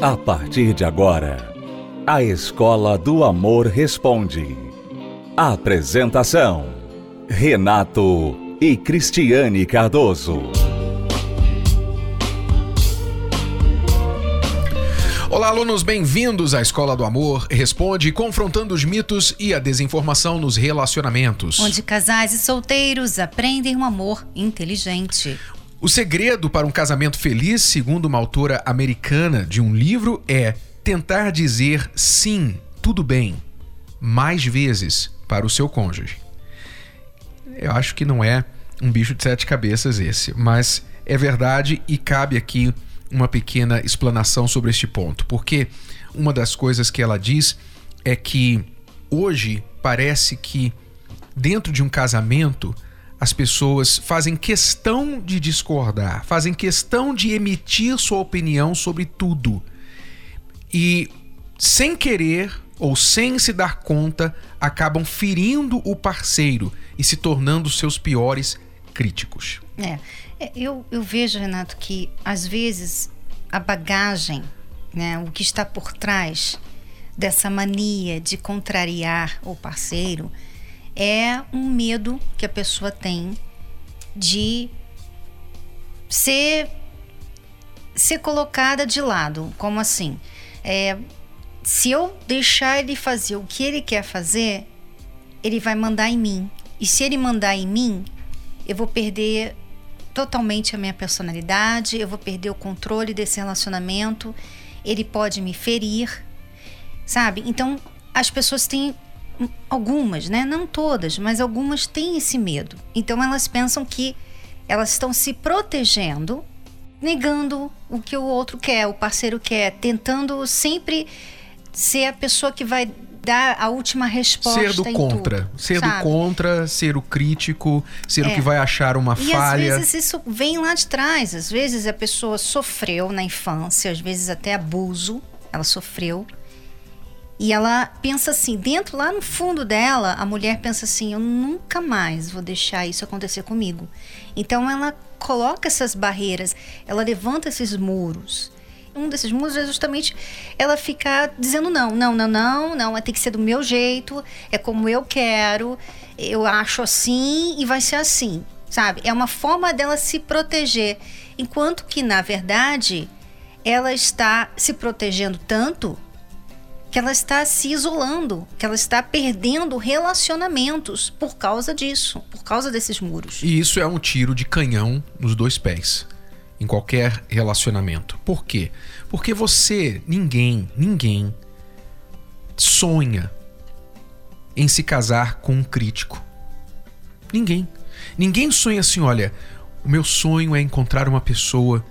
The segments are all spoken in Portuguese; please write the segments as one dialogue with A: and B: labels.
A: A partir de agora, a Escola do Amor Responde. Apresentação: Renato e Cristiane Cardoso.
B: Olá, alunos, bem-vindos à Escola do Amor Responde, confrontando os mitos e a desinformação nos relacionamentos.
C: Onde casais e solteiros aprendem um amor inteligente.
B: O segredo para um casamento feliz, segundo uma autora americana de um livro, é tentar dizer sim, tudo bem, mais vezes para o seu cônjuge. Eu acho que não é um bicho de sete cabeças esse, mas é verdade e cabe aqui uma pequena explanação sobre este ponto, porque uma das coisas que ela diz é que hoje parece que dentro de um casamento as pessoas fazem questão de discordar, fazem questão de emitir sua opinião sobre tudo. E sem querer ou sem se dar conta, acabam ferindo o parceiro e se tornando seus piores críticos.
C: É, é eu, eu vejo, Renato, que às vezes a bagagem, né, o que está por trás dessa mania de contrariar o parceiro, é um medo que a pessoa tem de ser ser colocada de lado, como assim? É, se eu deixar ele fazer o que ele quer fazer, ele vai mandar em mim. E se ele mandar em mim, eu vou perder totalmente a minha personalidade, eu vou perder o controle desse relacionamento, ele pode me ferir, sabe? Então, as pessoas têm algumas, né? Não todas, mas algumas têm esse medo. Então elas pensam que elas estão se protegendo, negando o que o outro quer, o parceiro quer, tentando sempre ser a pessoa que vai dar a última resposta.
B: Ser do contra.
C: Tudo,
B: ser
C: sabe?
B: do contra, ser o crítico, ser
C: É.
B: o que vai achar uma
C: E
B: falha.
C: às vezes isso vem lá de trás. Às vezes a pessoa sofreu na infância, às vezes até abuso, ela sofreu. E ela pensa assim, dentro lá no fundo dela, a mulher pensa assim: eu nunca mais vou deixar isso acontecer comigo. Então ela coloca essas barreiras, ela levanta esses muros. Um desses muros é justamente ela ficar dizendo não, não, não, não, não, tem que ser do meu jeito, é como eu quero, eu acho assim e vai ser assim, sabe? É uma forma dela se proteger, enquanto que na verdade ela está se protegendo tanto que ela está se isolando, que ela está perdendo relacionamentos por causa disso, por causa desses muros.
B: E isso é um tiro de canhão nos dois pés, em qualquer relacionamento. Por quê? Porque você, ninguém, ninguém sonha em se casar com um crítico. Ninguém. Ninguém sonha assim, olha, o meu sonho é encontrar uma pessoa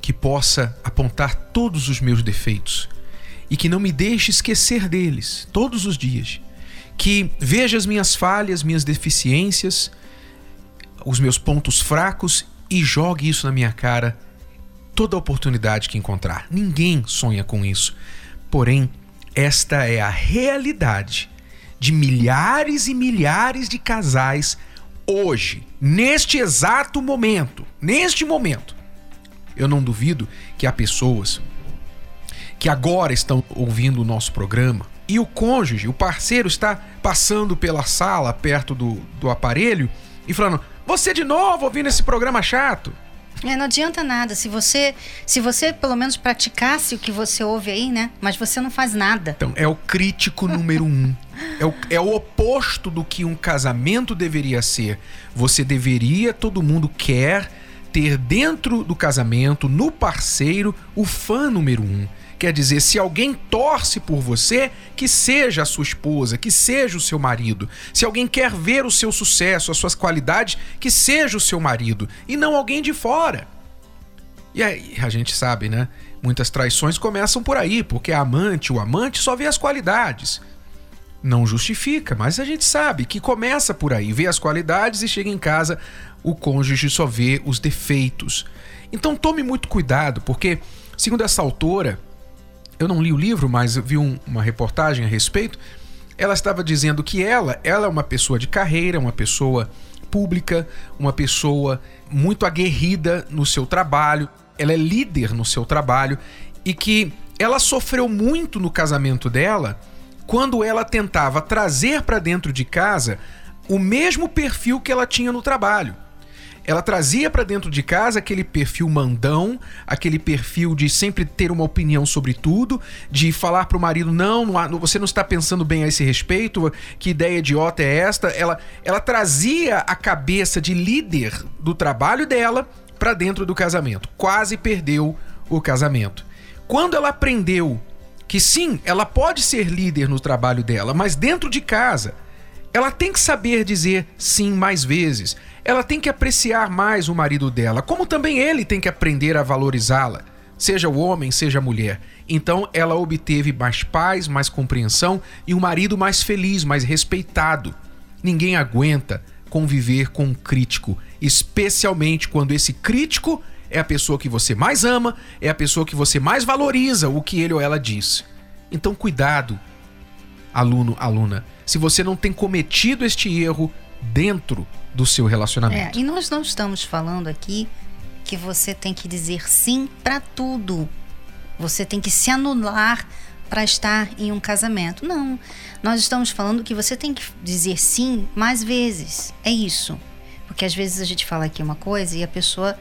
B: que possa apontar todos os meus defeitos e que não me deixe esquecer deles todos os dias. Que veja as minhas falhas, minhas deficiências, os meus pontos fracos e jogue isso na minha cara toda oportunidade que encontrar. Ninguém sonha com isso. Porém, esta é a realidade de milhares e milhares de casais hoje, neste exato momento. Neste momento. Eu não duvido que há pessoas que agora estão ouvindo o nosso programa e o cônjuge, o parceiro, está passando pela sala perto do, do aparelho e falando: Você de novo ouvindo esse programa chato?
C: É, não adianta nada. Se você, se você pelo menos praticasse o que você ouve aí, né? Mas você não faz nada.
B: Então, é o crítico número um. É o, é o oposto do que um casamento deveria ser. Você deveria, todo mundo quer ter dentro do casamento, no parceiro, o fã número um. Quer dizer, se alguém torce por você, que seja a sua esposa, que seja o seu marido. Se alguém quer ver o seu sucesso, as suas qualidades, que seja o seu marido e não alguém de fora. E aí, a gente sabe, né? Muitas traições começam por aí, porque a amante, o amante só vê as qualidades. Não justifica, mas a gente sabe que começa por aí, vê as qualidades e chega em casa, o cônjuge só vê os defeitos. Então tome muito cuidado, porque, segundo essa autora, eu não li o livro, mas vi um- uma reportagem a respeito. Ela estava dizendo que ela, ela é uma pessoa de carreira, uma pessoa pública, uma pessoa muito aguerrida no seu trabalho, ela é líder no seu trabalho e que ela sofreu muito no casamento dela quando ela tentava trazer para dentro de casa o mesmo perfil que ela tinha no trabalho ela trazia para dentro de casa aquele perfil mandão, aquele perfil de sempre ter uma opinião sobre tudo, de falar para o marido não, não, você não está pensando bem a esse respeito, que ideia idiota é esta? Ela, ela trazia a cabeça de líder do trabalho dela para dentro do casamento. Quase perdeu o casamento. Quando ela aprendeu que sim, ela pode ser líder no trabalho dela, mas dentro de casa, ela tem que saber dizer sim mais vezes ela tem que apreciar mais o marido dela, como também ele tem que aprender a valorizá-la, seja o homem, seja a mulher. Então ela obteve mais paz, mais compreensão e um marido mais feliz, mais respeitado. Ninguém aguenta conviver com um crítico, especialmente quando esse crítico é a pessoa que você mais ama, é a pessoa que você mais valoriza o que ele ou ela diz. Então cuidado, aluno, aluna. Se você não tem cometido este erro dentro do seu relacionamento.
C: É, e nós não estamos falando aqui que você tem que dizer sim para tudo. Você tem que se anular para estar em um casamento. Não. Nós estamos falando que você tem que dizer sim mais vezes. É isso. Porque às vezes a gente fala aqui uma coisa e a pessoa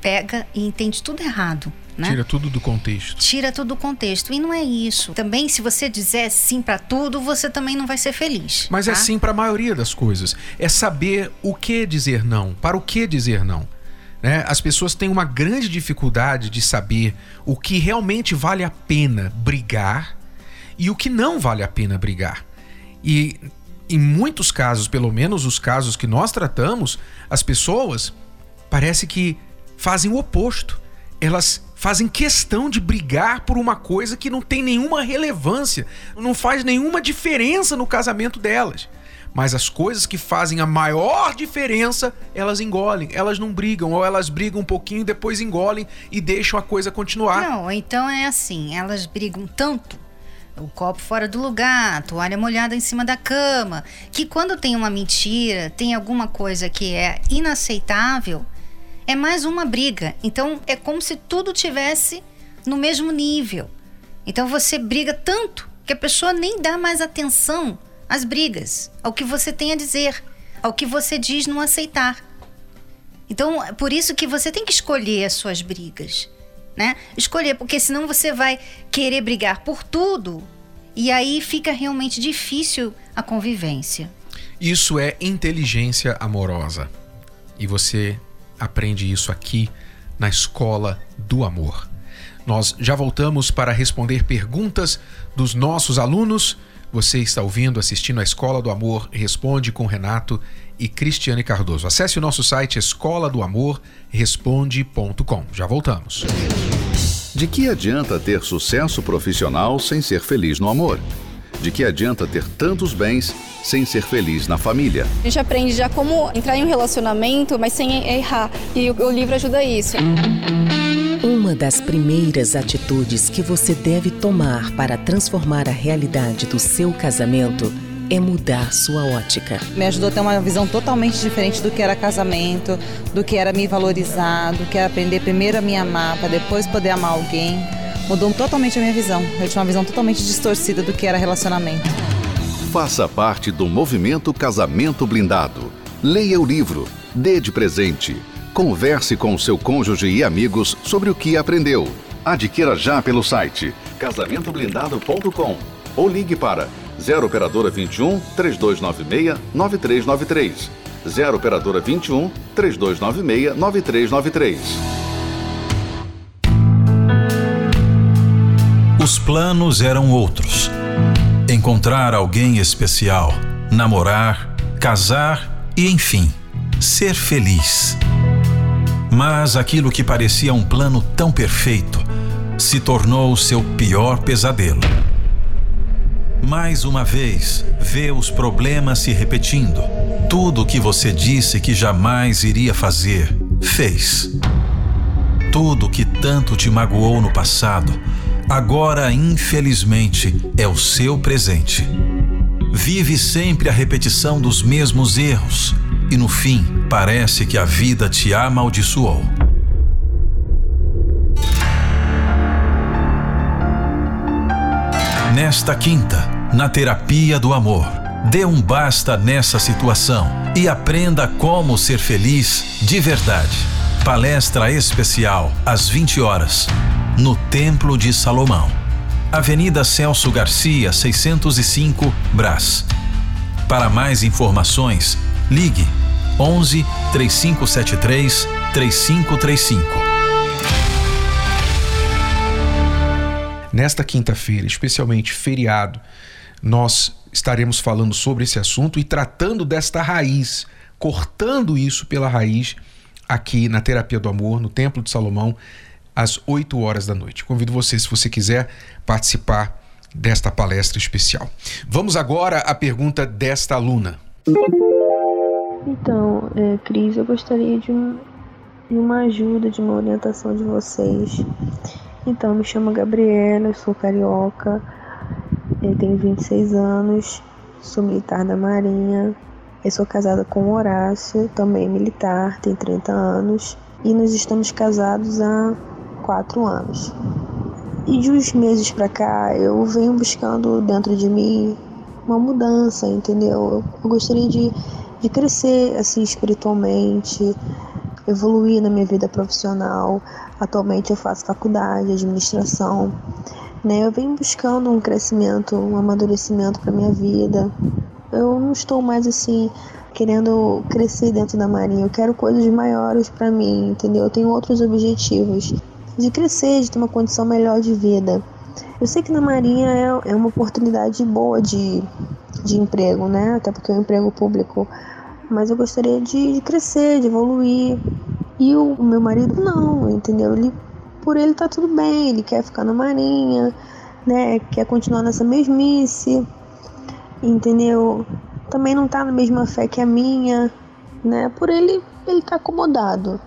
C: pega e entende tudo errado. Né?
B: Tira tudo do contexto.
C: Tira tudo do contexto. E não é isso. Também, se você dizer sim para tudo, você também não vai ser feliz.
B: Mas é
C: tá?
B: é sim para a maioria das coisas. É saber o que dizer não, para o que dizer não. Né? As pessoas têm uma grande dificuldade de saber o que realmente vale a pena brigar e o que não vale a pena brigar. E em muitos casos, pelo menos os casos que nós tratamos, as pessoas parece que fazem o oposto. Elas fazem questão de brigar por uma coisa que não tem nenhuma relevância, não faz nenhuma diferença no casamento delas. Mas as coisas que fazem a maior diferença, elas engolem. Elas não brigam, ou elas brigam um pouquinho, depois engolem e deixam a coisa continuar.
C: Não, então é assim: elas brigam tanto o copo fora do lugar, a toalha molhada em cima da cama, que quando tem uma mentira, tem alguma coisa que é inaceitável, é mais uma briga. Então é como se tudo tivesse no mesmo nível. Então você briga tanto que a pessoa nem dá mais atenção às brigas, ao que você tem a dizer, ao que você diz não aceitar. Então, é por isso que você tem que escolher as suas brigas, né? Escolher, porque senão você vai querer brigar por tudo e aí fica realmente difícil a convivência.
B: Isso é inteligência amorosa. E você aprende isso aqui na Escola do Amor. Nós já voltamos para responder perguntas dos nossos alunos. Você está ouvindo, assistindo a Escola do Amor Responde com Renato e Cristiane Cardoso. Acesse o nosso site escola do amor responde.com. Já voltamos.
A: De que adianta ter sucesso profissional sem ser feliz no amor? De que adianta ter tantos bens sem ser feliz na família?
D: A gente aprende já como entrar em um relacionamento, mas sem errar. E o, livro ajuda isso.
E: Uma das primeiras atitudes que você deve tomar para transformar a realidade do seu casamento é mudar sua ótica.
F: Me ajudou a ter uma visão totalmente diferente do que era casamento, do que era me valorizar, do que era aprender primeiro a me amar, para depois poder amar alguém mudou totalmente a minha visão. Eu tinha uma visão totalmente distorcida do que era relacionamento.
A: Faça parte do movimento Casamento Blindado. Leia o livro, dê de presente. Converse com seu cônjuge e amigos sobre o que aprendeu. Adquira já pelo site casamentoblindado.com ou ligue para 0 operadora 21 3296 9393. 0 operadora 21 3296 9393.
G: Os planos eram outros. Encontrar alguém especial, namorar, casar e, enfim, ser feliz. Mas aquilo que parecia um plano tão perfeito se tornou seu pior pesadelo. Mais uma vez, vê os problemas se repetindo. Tudo o que você disse que jamais iria fazer, fez. Tudo que tanto te magoou no passado agora infelizmente é o seu presente. Vive sempre a repetição dos mesmos erros e no fim parece que a vida te amaldiçoou. Nesta quinta, na terapia do amor, dê um basta nessa situação e aprenda como ser feliz de verdade. Palestra especial às 20 horas, no Templo de Salomão. Avenida Celso Garcia, 605, Brás. Para mais informações, ligue 11 3573 3535.
B: Nesta quinta-feira, especialmente feriado, nós estaremos falando sobre esse assunto e tratando desta raiz, cortando isso pela raiz aqui na Terapia do Amor, no Templo de Salomão, às 8 horas da noite. Convido você, se você quiser, participar desta palestra especial. Vamos agora à pergunta desta aluna.
H: Então, é, Cris, eu gostaria de, um, de uma ajuda, de uma orientação de vocês. Então, me chamo Gabriela, eu sou carioca, eu tenho 26 anos, sou militar da Marinha, eu sou casada com Horácio, também militar, tem 30 anos, e nós estamos casados há 4 anos. E de uns meses para cá, eu venho buscando dentro de mim uma mudança, entendeu? Eu gostaria de, de crescer assim espiritualmente, evoluir na minha vida profissional. Atualmente eu faço faculdade de administração, né? Eu venho buscando um crescimento, um amadurecimento para minha vida. Eu não estou mais assim querendo crescer dentro da marinha. Eu quero coisas maiores para mim, entendeu? Eu tenho outros objetivos de crescer, de ter uma condição melhor de vida. Eu sei que na Marinha é, é uma oportunidade boa de, de emprego, né? Até porque é um emprego público. Mas eu gostaria de, de crescer, de evoluir. E o, o, meu marido não, entendeu? Ele, por ele tá tudo bem, ele quer ficar na Marinha, né? Quer continuar nessa mesmice, entendeu? Também não tá na mesma fé que a minha, né? Por ele, ele tá acomodado,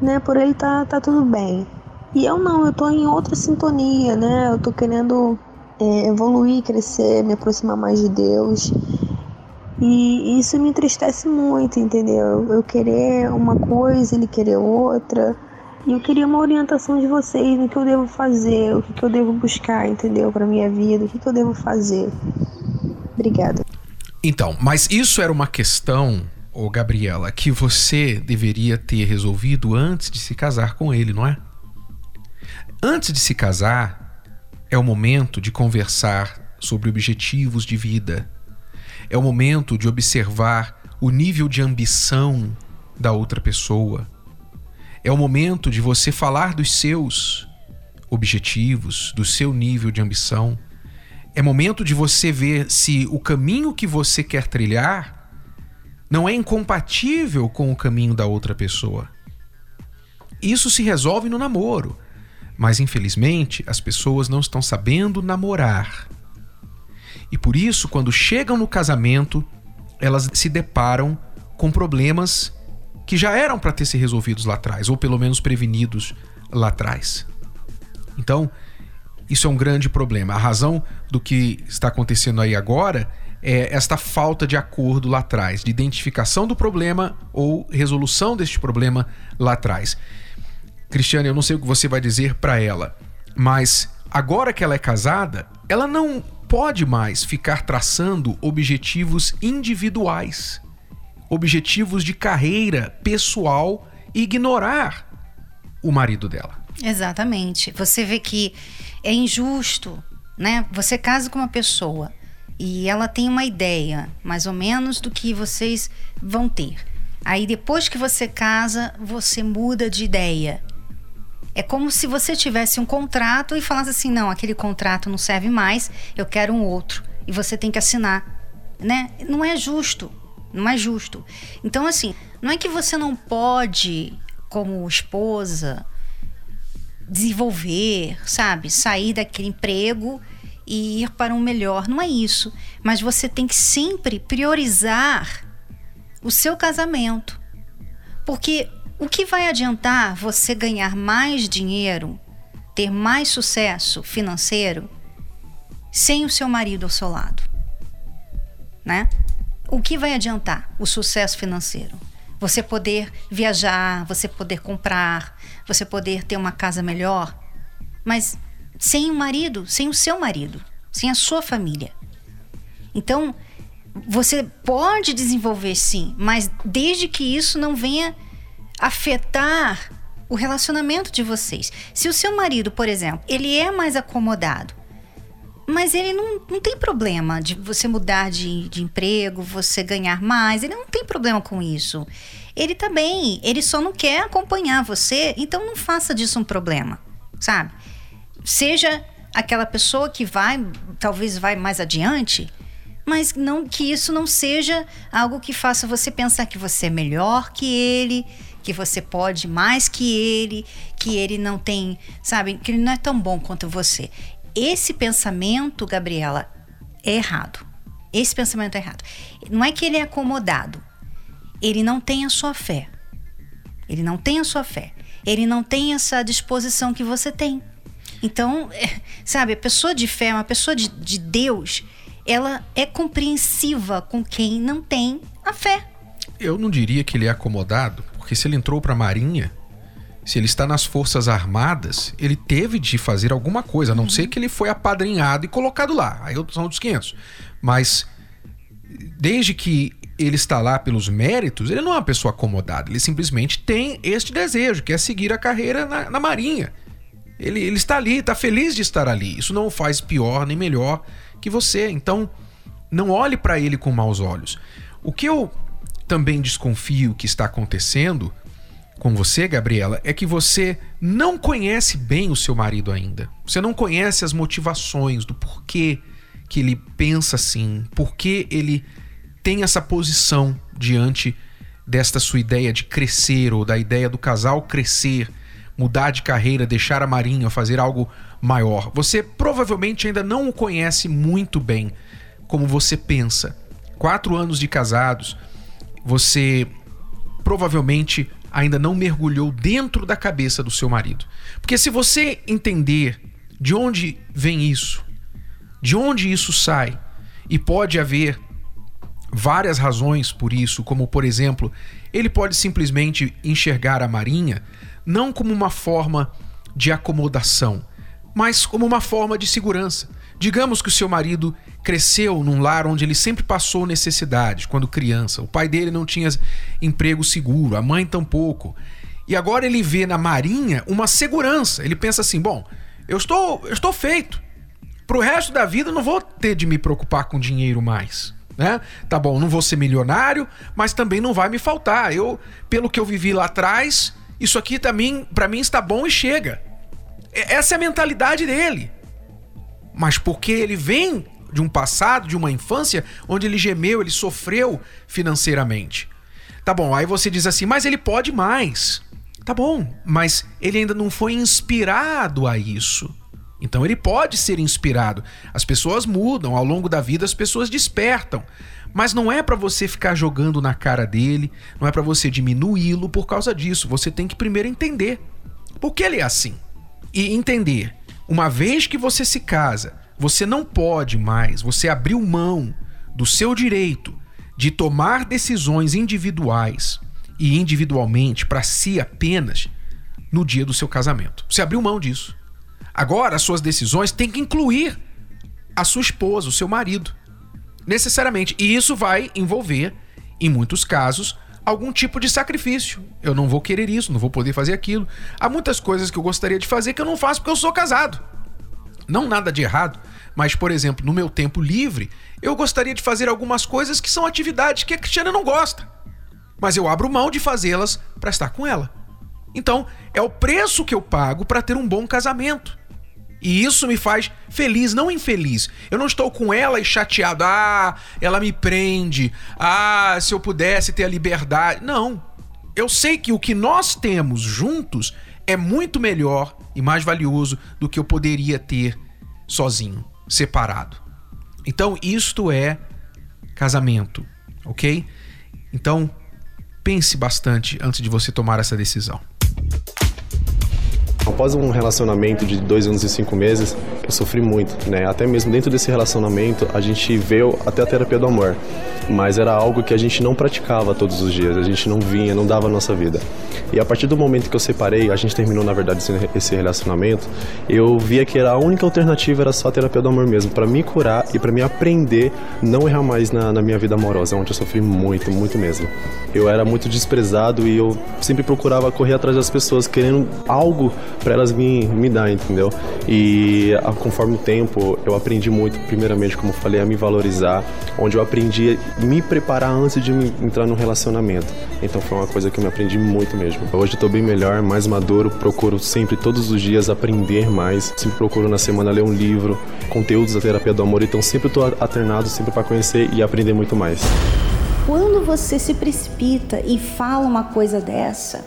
H: né? Por ele tá, tá tudo bem. E eu não, eu tô em outra sintonia, né? Eu tô querendo é, evoluir, crescer, me aproximar mais de Deus. E isso me entristece muito, entendeu? Eu querer uma coisa, ele querer outra. E eu queria uma orientação de vocês no que eu devo fazer, o que, que eu devo buscar, entendeu? Para minha vida, o que, que eu devo fazer. Obrigada.
B: Então, mas isso era uma questão, ô Gabriela, que você deveria ter resolvido antes de se casar com ele, não é? Antes de se casar, é o momento de conversar sobre objetivos de vida. É o momento de observar o nível de ambição da outra pessoa. É o momento de você falar dos seus objetivos, do seu nível de ambição. É momento de você ver se o caminho que você quer trilhar não é incompatível com o caminho da outra pessoa. Isso se resolve no namoro. Mas infelizmente as pessoas não estão sabendo namorar. E por isso, quando chegam no casamento, elas se deparam com problemas que já eram para ter se resolvidos lá atrás, ou pelo menos prevenidos lá atrás. Então, isso é um grande problema. A razão do que está acontecendo aí agora é esta falta de acordo lá atrás, de identificação do problema ou resolução deste problema lá atrás. Cristiane, eu não sei o que você vai dizer para ela, mas agora que ela é casada, ela não pode mais ficar traçando objetivos individuais, objetivos de carreira pessoal e ignorar o marido dela.
C: Exatamente. Você vê que é injusto, né? Você casa com uma pessoa e ela tem uma ideia, mais ou menos, do que vocês vão ter. Aí depois que você casa, você muda de ideia. É como se você tivesse um contrato e falasse assim: não, aquele contrato não serve mais, eu quero um outro. E você tem que assinar. Né? Não é justo. Não é justo. Então, assim, não é que você não pode, como esposa, desenvolver, sabe? Sair daquele emprego e ir para um melhor. Não é isso. Mas você tem que sempre priorizar o seu casamento. Porque o que vai adiantar você ganhar mais dinheiro, ter mais sucesso financeiro, sem o seu marido ao seu lado? Né? O que vai adiantar o sucesso financeiro? Você poder viajar, você poder comprar, você poder ter uma casa melhor, mas sem o marido, sem o seu marido. sem a sua família. Então, você pode desenvolver sim, mas desde que isso não venha afetar o relacionamento de vocês. Se o seu marido, por exemplo, ele é mais acomodado, mas ele não, não tem problema de você mudar de, de emprego, você ganhar mais, ele não tem problema com isso. Ele tá ele só não quer acompanhar você, então não faça disso um problema, sabe? Seja aquela pessoa que vai, talvez vai mais adiante, mas não que isso não seja algo que faça você pensar que você é melhor que ele, que você pode mais que ele, que ele não tem, sabe, que ele não é tão bom quanto você. Esse pensamento, Gabriela, é errado. Esse pensamento é errado. Não é que ele é acomodado. Ele não tem a sua fé. Ele não tem a sua fé. Ele não tem essa disposição que você tem. Então, é, sabe, a pessoa de fé, uma pessoa de, de Deus, ela é compreensiva com quem não tem a fé.
B: Eu não diria que ele é acomodado, porque se ele entrou para a Marinha, se ele está nas Forças Armadas, ele teve de fazer alguma coisa, a não uhum. ser que ele foi apadrinhado e colocado lá. Aí são outros 500. Mas desde que ele está lá pelos méritos, ele não é uma pessoa acomodada. Ele simplesmente tem este desejo, que é seguir a carreira na, na Marinha. Ele, ele está ali, está feliz de estar ali. Isso não o faz pior nem melhor que você. Então, não olhe para ele com maus olhos. O que eu também desconfio que está acontecendo com você, Gabriela, é que você não conhece bem o seu marido ainda. Você não conhece as motivações do porquê que ele pensa assim, porquê ele tem essa posição diante desta sua ideia de crescer ou da ideia do casal crescer, mudar de carreira, deixar a marinha, fazer algo maior. Você provavelmente ainda não o conhece muito bem como você pensa. Quatro anos de casados, você provavelmente ainda não mergulhou dentro da cabeça do seu marido. Porque se você entender de onde vem isso, de onde isso sai, e pode haver várias razões por isso, como por exemplo, ele pode simplesmente enxergar a Marinha não como uma forma de acomodação, mas como uma forma de segurança. Digamos que o seu marido cresceu num lar onde ele sempre passou necessidade quando criança. O pai dele não tinha emprego seguro, a mãe tampouco. E agora ele vê na Marinha uma segurança. Ele pensa assim: bom, eu estou, eu estou feito. Pro resto da vida não vou ter de me preocupar com dinheiro mais. Né? Tá bom, não vou ser milionário, mas também não vai me faltar. Eu, pelo que eu vivi lá atrás, isso aqui também para mim está bom e chega. Essa é a mentalidade dele mas porque ele vem de um passado, de uma infância onde ele gemeu, ele sofreu financeiramente. Tá bom, aí você diz assim, mas ele pode mais. Tá bom, mas ele ainda não foi inspirado a isso. Então ele pode ser inspirado. As pessoas mudam, ao longo da vida as pessoas despertam. Mas não é para você ficar jogando na cara dele, não é para você diminuí-lo por causa disso. Você tem que primeiro entender por que ele é assim. E entender uma vez que você se casa, você não pode mais, você abriu mão do seu direito de tomar decisões individuais e individualmente para si apenas no dia do seu casamento. Você abriu mão disso. Agora, as suas decisões têm que incluir a sua esposa, o seu marido. Necessariamente. E isso vai envolver, em muitos casos, algum tipo de sacrifício. Eu não vou querer isso, não vou poder fazer aquilo. Há muitas coisas que eu gostaria de fazer que eu não faço porque eu sou casado. Não nada de errado, mas, por exemplo, no meu tempo livre, eu gostaria de fazer algumas coisas que são atividades que a Cristiana não gosta. Mas eu abro mão de fazê-las para estar com ela. Então, é o preço que eu pago para ter um bom casamento. E isso me faz feliz, não infeliz. Eu não estou com ela e chateado. Ah, ela me prende. Ah, se eu pudesse ter a liberdade. Não. Eu sei que o que nós temos juntos é muito melhor e mais valioso do que eu poderia ter sozinho, separado. Então, isto é casamento, ok? Então, pense bastante antes de você tomar essa decisão.
I: Após um relacionamento de dois anos e cinco meses, eu sofri muito, né? Até mesmo dentro desse relacionamento, a gente veio até a terapia do amor, mas era algo que a gente não praticava todos os dias, a gente não vinha, não dava a nossa vida. E a partir do momento que eu separei, a gente terminou na verdade esse relacionamento, eu via que era a única alternativa era só a terapia do amor mesmo, para me curar e para me aprender não errar mais na, na minha vida amorosa, onde eu sofri muito, muito mesmo. Eu era muito desprezado e eu sempre procurava correr atrás das pessoas querendo algo para elas me, me dar, entendeu? E conforme o tempo, eu aprendi muito, primeiramente, como eu falei, a me valorizar, onde eu aprendi a me preparar antes de entrar no relacionamento. Então foi uma coisa que eu me aprendi muito mesmo. Hoje eu tô bem melhor, mais maduro, procuro sempre, todos os dias, aprender mais. Sempre procuro na semana ler um livro, conteúdos da terapia do amor, então sempre tô alternado, sempre para conhecer e aprender muito mais.
C: Quando você se precipita e fala uma coisa dessa,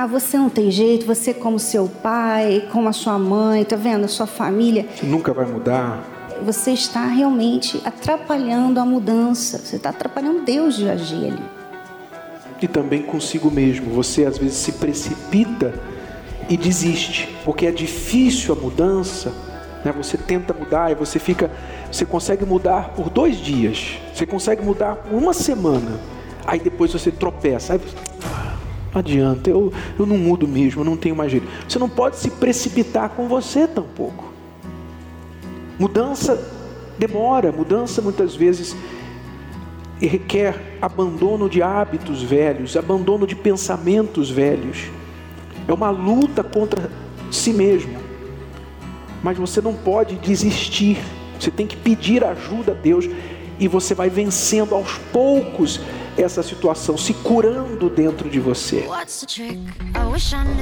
C: ah, você não tem jeito, você como seu pai, como a sua mãe, tá vendo? A sua família.
B: Você nunca vai mudar.
C: Você está realmente atrapalhando a mudança. Você está atrapalhando Deus de agir ali.
B: E também consigo mesmo. Você às vezes se precipita e desiste, porque é difícil a mudança. Né? Você tenta mudar e você fica, você consegue mudar por dois dias, você consegue mudar por uma semana, aí depois você tropeça, aí não adianta, eu, eu não mudo mesmo, eu não tenho mais jeito. Você não pode se precipitar com você tampouco. Mudança demora, mudança muitas vezes requer abandono de hábitos velhos, abandono de pensamentos velhos. É uma luta contra si mesmo. Mas você não pode desistir. Você tem que pedir ajuda a Deus e você vai vencendo aos poucos essa situação, se curando dentro de você?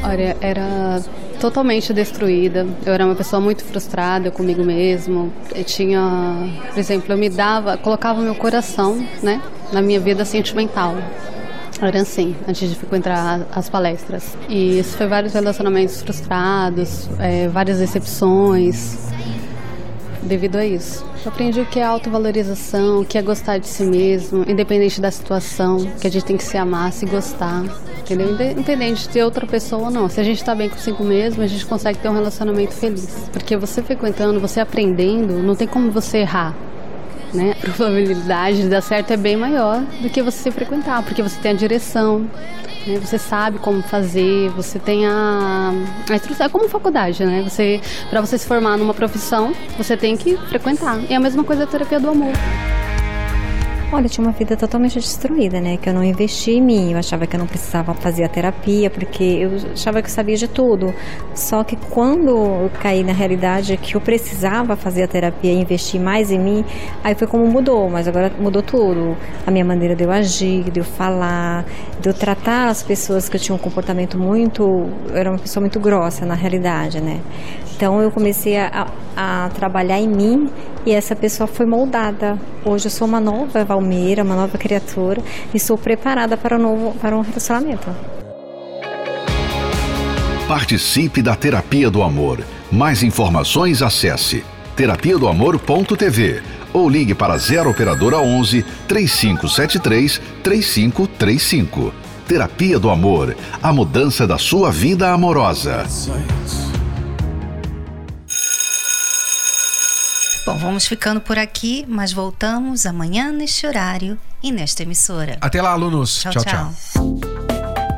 J: Olha, era totalmente destruída. Eu era uma pessoa muito frustrada comigo mesmo. Eu tinha, por exemplo, eu me dava, colocava meu coração, né, na minha vida sentimental. Era assim, antes de frequentar as palestras. E isso foi vários relacionamentos frustrados, é, várias decepções devido a isso. Eu aprendi o que é autovalorização, o que é gostar de si mesmo, independente da situação, que a gente tem que se amar, se gostar, entendeu? Independente de outra pessoa ou não. Se a gente está bem consigo mesmo, a gente consegue ter um relacionamento feliz. Porque você frequentando, você aprendendo, não tem como você errar. Né? A probabilidade de dar certo é bem maior do que você frequentar, porque você tem a direção, né? Você sabe como fazer, você tem a, a instrução, é como faculdade, né? Você, para você se formar numa profissão, você tem que frequentar. E é a mesma coisa da terapia do amor.
K: Olha, eu tinha uma vida totalmente destruída, né? Que eu não investi em mim. Eu achava que eu não precisava fazer a terapia, porque eu achava que eu sabia de tudo. Só que quando eu caí na realidade que eu precisava fazer a terapia e investir mais em mim, aí foi como mudou. Mas agora mudou tudo. A minha maneira de eu agir, de eu falar, de eu tratar as pessoas que eu tinha um comportamento muito. Eu era uma pessoa muito grossa na realidade, né? Então eu comecei a, a trabalhar em mim e essa pessoa foi moldada. Hoje eu sou uma nova Valmeira, uma nova criatura e sou preparada para um novo para um relacionamento.
A: Participe da Terapia do Amor. Mais informações acesse terapia do amor.tv ou ligue para 0 operadora 11 3573 3535. Terapia do Amor, a mudança da sua vida amorosa.
L: Bom, vamos ficando por aqui, mas voltamos amanhã neste horário e nesta emissora.
M: Até lá, alunos.
L: tchau. tchau. tchau.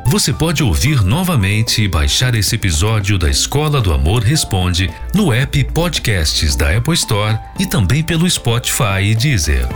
N: Você pode ouvir novamente e baixar esse episódio da Escola do Amor Responde no app Podcasts da Apple Store e também pelo Spotify e Deezer.